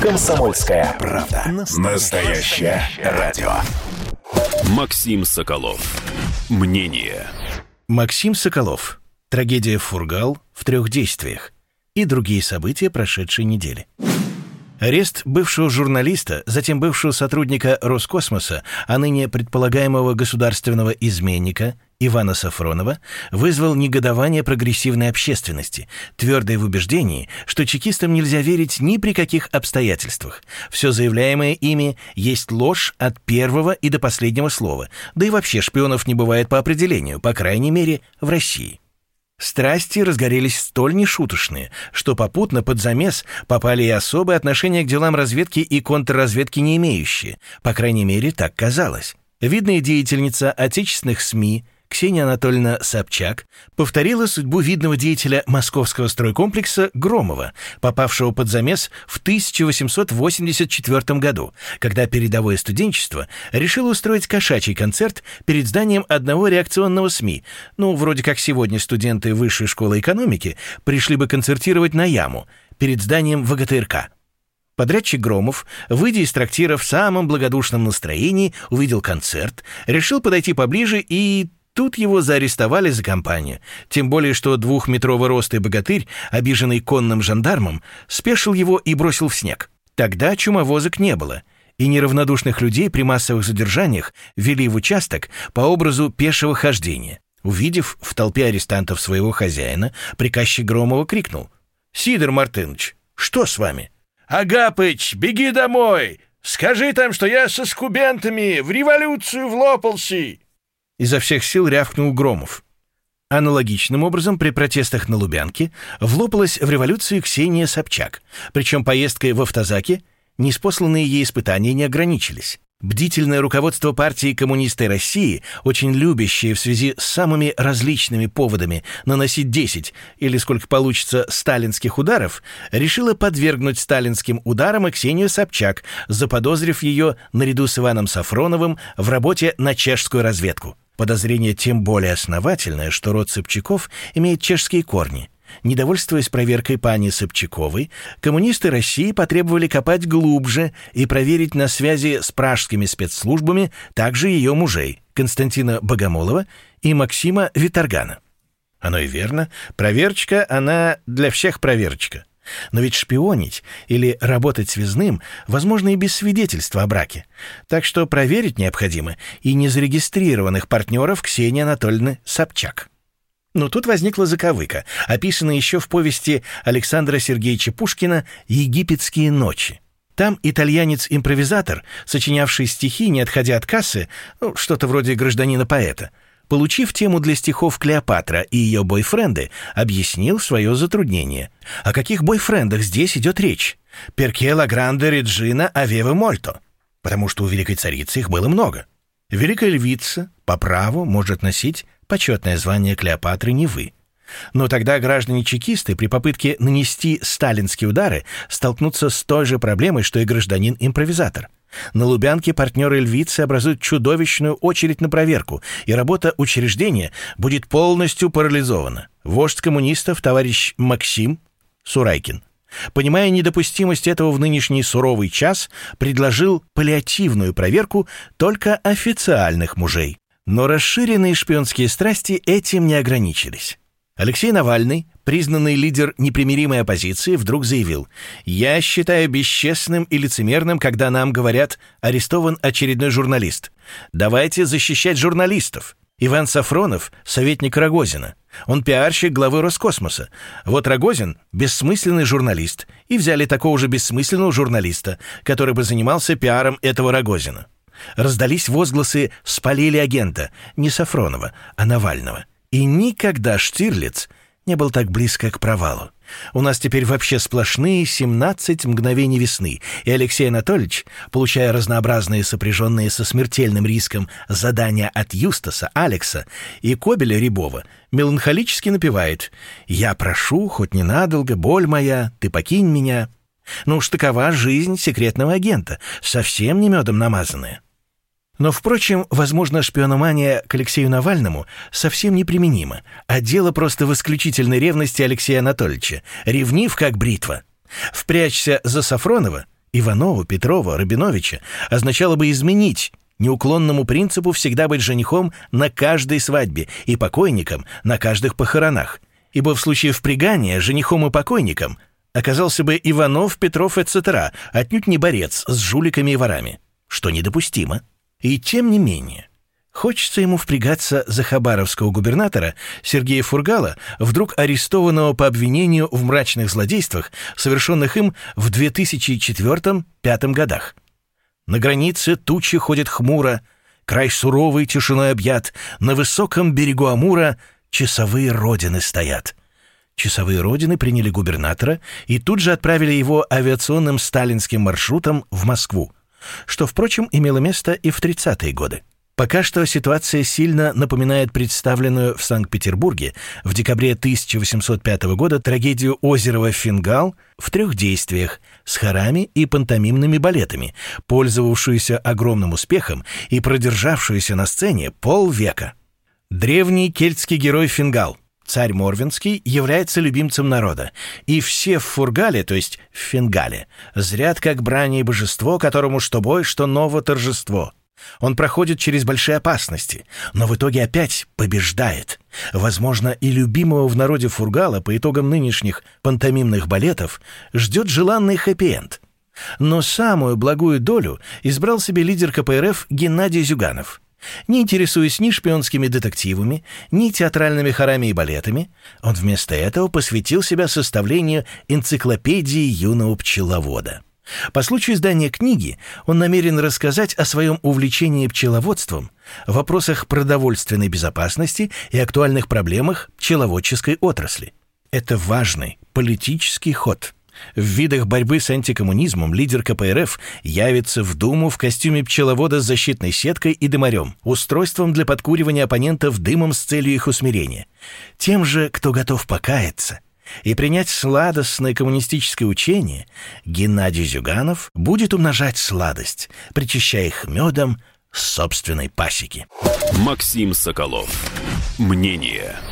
Комсомольская правда. Настоящее радио. Максим Соколов. Мнение. Максим Соколов. Трагедия Фургал в трех действиях. И другие события прошедшей недели. Арест бывшего журналиста, затем бывшего сотрудника Роскосмоса, а ныне предполагаемого государственного изменника Ивана Сафронова вызвал негодование прогрессивной общественности, твердое в убеждении, что чекистам нельзя верить ни при каких обстоятельствах. Все заявляемое ими есть ложь от первого и до последнего слова, да и вообще шпионов не бывает по определению, по крайней мере, в России. Страсти разгорелись столь нешуточные, что попутно под замес попали и особые отношения к делам разведки и контрразведки не имеющие, по крайней мере, так казалось. Видная деятельница отечественных СМИ – Ксения Анатольевна Собчак повторила судьбу видного деятеля московского стройкомплекса Громова, попавшего под замес в 1884 году, когда передовое студенчество решило устроить кошачий концерт перед зданием одного реакционного СМИ. Ну, вроде как сегодня студенты Высшей школы экономики пришли бы концертировать на яму перед зданием ВГТРК. Подрядчик Громов, выйдя из трактира в самом благодушном настроении, увидел концерт, решил подойти поближе и Тут его заарестовали за компанию, тем более что двухметровый ростый богатырь, обиженный конным жандармом, спешил его и бросил в снег. Тогда чумовозок не было, и неравнодушных людей при массовых задержаниях вели в участок по образу пешего хождения. Увидев в толпе арестантов своего хозяина, приказчик Громова крикнул. «Сидор Мартынович, что с вами?» «Агапыч, беги домой! Скажи там, что я со скубентами в революцию влопался!» Изо всех сил рявкнул Громов. Аналогичным образом при протестах на Лубянке влопалась в революцию Ксения Собчак, причем поездкой в автозаке неспосланные ей испытания не ограничились. Бдительное руководство партии коммунисты России, очень любящее в связи с самыми различными поводами наносить 10 или сколько получится сталинских ударов, решило подвергнуть сталинским ударам и Ксению Собчак, заподозрив ее наряду с Иваном Сафроновым в работе на чешскую разведку. Подозрение тем более основательное, что род Собчаков имеет чешские корни. Недовольствуясь проверкой пани Собчаковой, коммунисты России потребовали копать глубже и проверить на связи с пражскими спецслужбами также ее мужей Константина Богомолова и Максима Виторгана. Оно и верно, проверочка, она для всех проверочка. Но ведь шпионить или работать связным возможно и без свидетельства о браке. Так что проверить необходимо и незарегистрированных партнеров Ксении Анатольевны Собчак. Но тут возникла заковыка, описанная еще в повести Александра Сергеевича Пушкина «Египетские ночи». Там итальянец-импровизатор, сочинявший стихи, не отходя от кассы, ну, что-то вроде гражданина-поэта, Получив тему для стихов Клеопатра и ее бойфренды, объяснил свое затруднение. О каких бойфрендах здесь идет речь? Перке Гранде Реджина Авева Мольто. Потому что у великой царицы их было много. Великая львица по праву может носить почетное звание Клеопатры Невы. Но тогда граждане-чекисты при попытке нанести сталинские удары столкнутся с той же проблемой, что и гражданин-импровизатор – на Лубянке партнеры львицы образуют чудовищную очередь на проверку, и работа учреждения будет полностью парализована. Вождь коммунистов, товарищ Максим Сурайкин, понимая недопустимость этого в нынешний суровый час, предложил паллиативную проверку только официальных мужей. Но расширенные шпионские страсти этим не ограничились. Алексей Навальный, признанный лидер непримиримой оппозиции, вдруг заявил «Я считаю бесчестным и лицемерным, когда нам говорят «арестован очередной журналист». Давайте защищать журналистов». Иван Сафронов — советник Рогозина. Он пиарщик главы Роскосмоса. Вот Рогозин — бессмысленный журналист. И взяли такого же бессмысленного журналиста, который бы занимался пиаром этого Рогозина. Раздались возгласы «спалили агента» не Сафронова, а Навального. И никогда Штирлиц не был так близко к провалу. У нас теперь вообще сплошные 17 мгновений весны, и Алексей Анатольевич, получая разнообразные сопряженные со смертельным риском задания от Юстаса, Алекса и Кобеля Рябова, меланхолически напевает «Я прошу, хоть ненадолго, боль моя, ты покинь меня». Ну уж такова жизнь секретного агента, совсем не медом намазанная. Но, впрочем, возможно, шпиономания к Алексею Навальному совсем неприменима, а дело просто в исключительной ревности Алексея Анатольевича, ревнив как бритва. Впрячься за Сафронова, Иванова, Петрова, Рабиновича означало бы изменить неуклонному принципу всегда быть женихом на каждой свадьбе и покойником на каждых похоронах. Ибо в случае впрягания женихом и покойником оказался бы Иванов, Петров, etc., отнюдь не борец с жуликами и ворами, что недопустимо. И тем не менее, хочется ему впрягаться за хабаровского губернатора Сергея Фургала, вдруг арестованного по обвинению в мрачных злодействах, совершенных им в 2004-2005 годах. На границе тучи ходят хмуро, край суровый тишиной объят, на высоком берегу Амура часовые родины стоят. Часовые родины приняли губернатора и тут же отправили его авиационным сталинским маршрутом в Москву, что, впрочем, имело место и в 30-е годы. Пока что ситуация сильно напоминает представленную в Санкт-Петербурге в декабре 1805 года трагедию Озерова-Фингал в трех действиях с хорами и пантомимными балетами, пользовавшуюся огромным успехом и продержавшуюся на сцене полвека. Древний кельтский герой Фингал, царь Морвинский, является любимцем народа, и все в Фургале, то есть в Фингале, зрят как брани божество, которому что бой, что ново торжество — он проходит через большие опасности, но в итоге опять побеждает. Возможно, и любимого в народе Фургала по итогам нынешних пантомимных балетов ждет желанный хэппи-энд. Но самую благую долю избрал себе лидер КПРФ Геннадий Зюганов. Не интересуясь ни шпионскими детективами, ни театральными хорами и балетами, он вместо этого посвятил себя составлению энциклопедии юного пчеловода. По случаю издания книги он намерен рассказать о своем увлечении пчеловодством, вопросах продовольственной безопасности и актуальных проблемах пчеловодческой отрасли. Это важный политический ход. В видах борьбы с антикоммунизмом лидер КПРФ явится в Думу в костюме пчеловода с защитной сеткой и дымарем, устройством для подкуривания оппонентов дымом с целью их усмирения. Тем же, кто готов покаяться – и принять сладостное коммунистическое учение, Геннадий Зюганов будет умножать сладость, причащая их медом собственной пасеки. Максим Соколов. Мнение –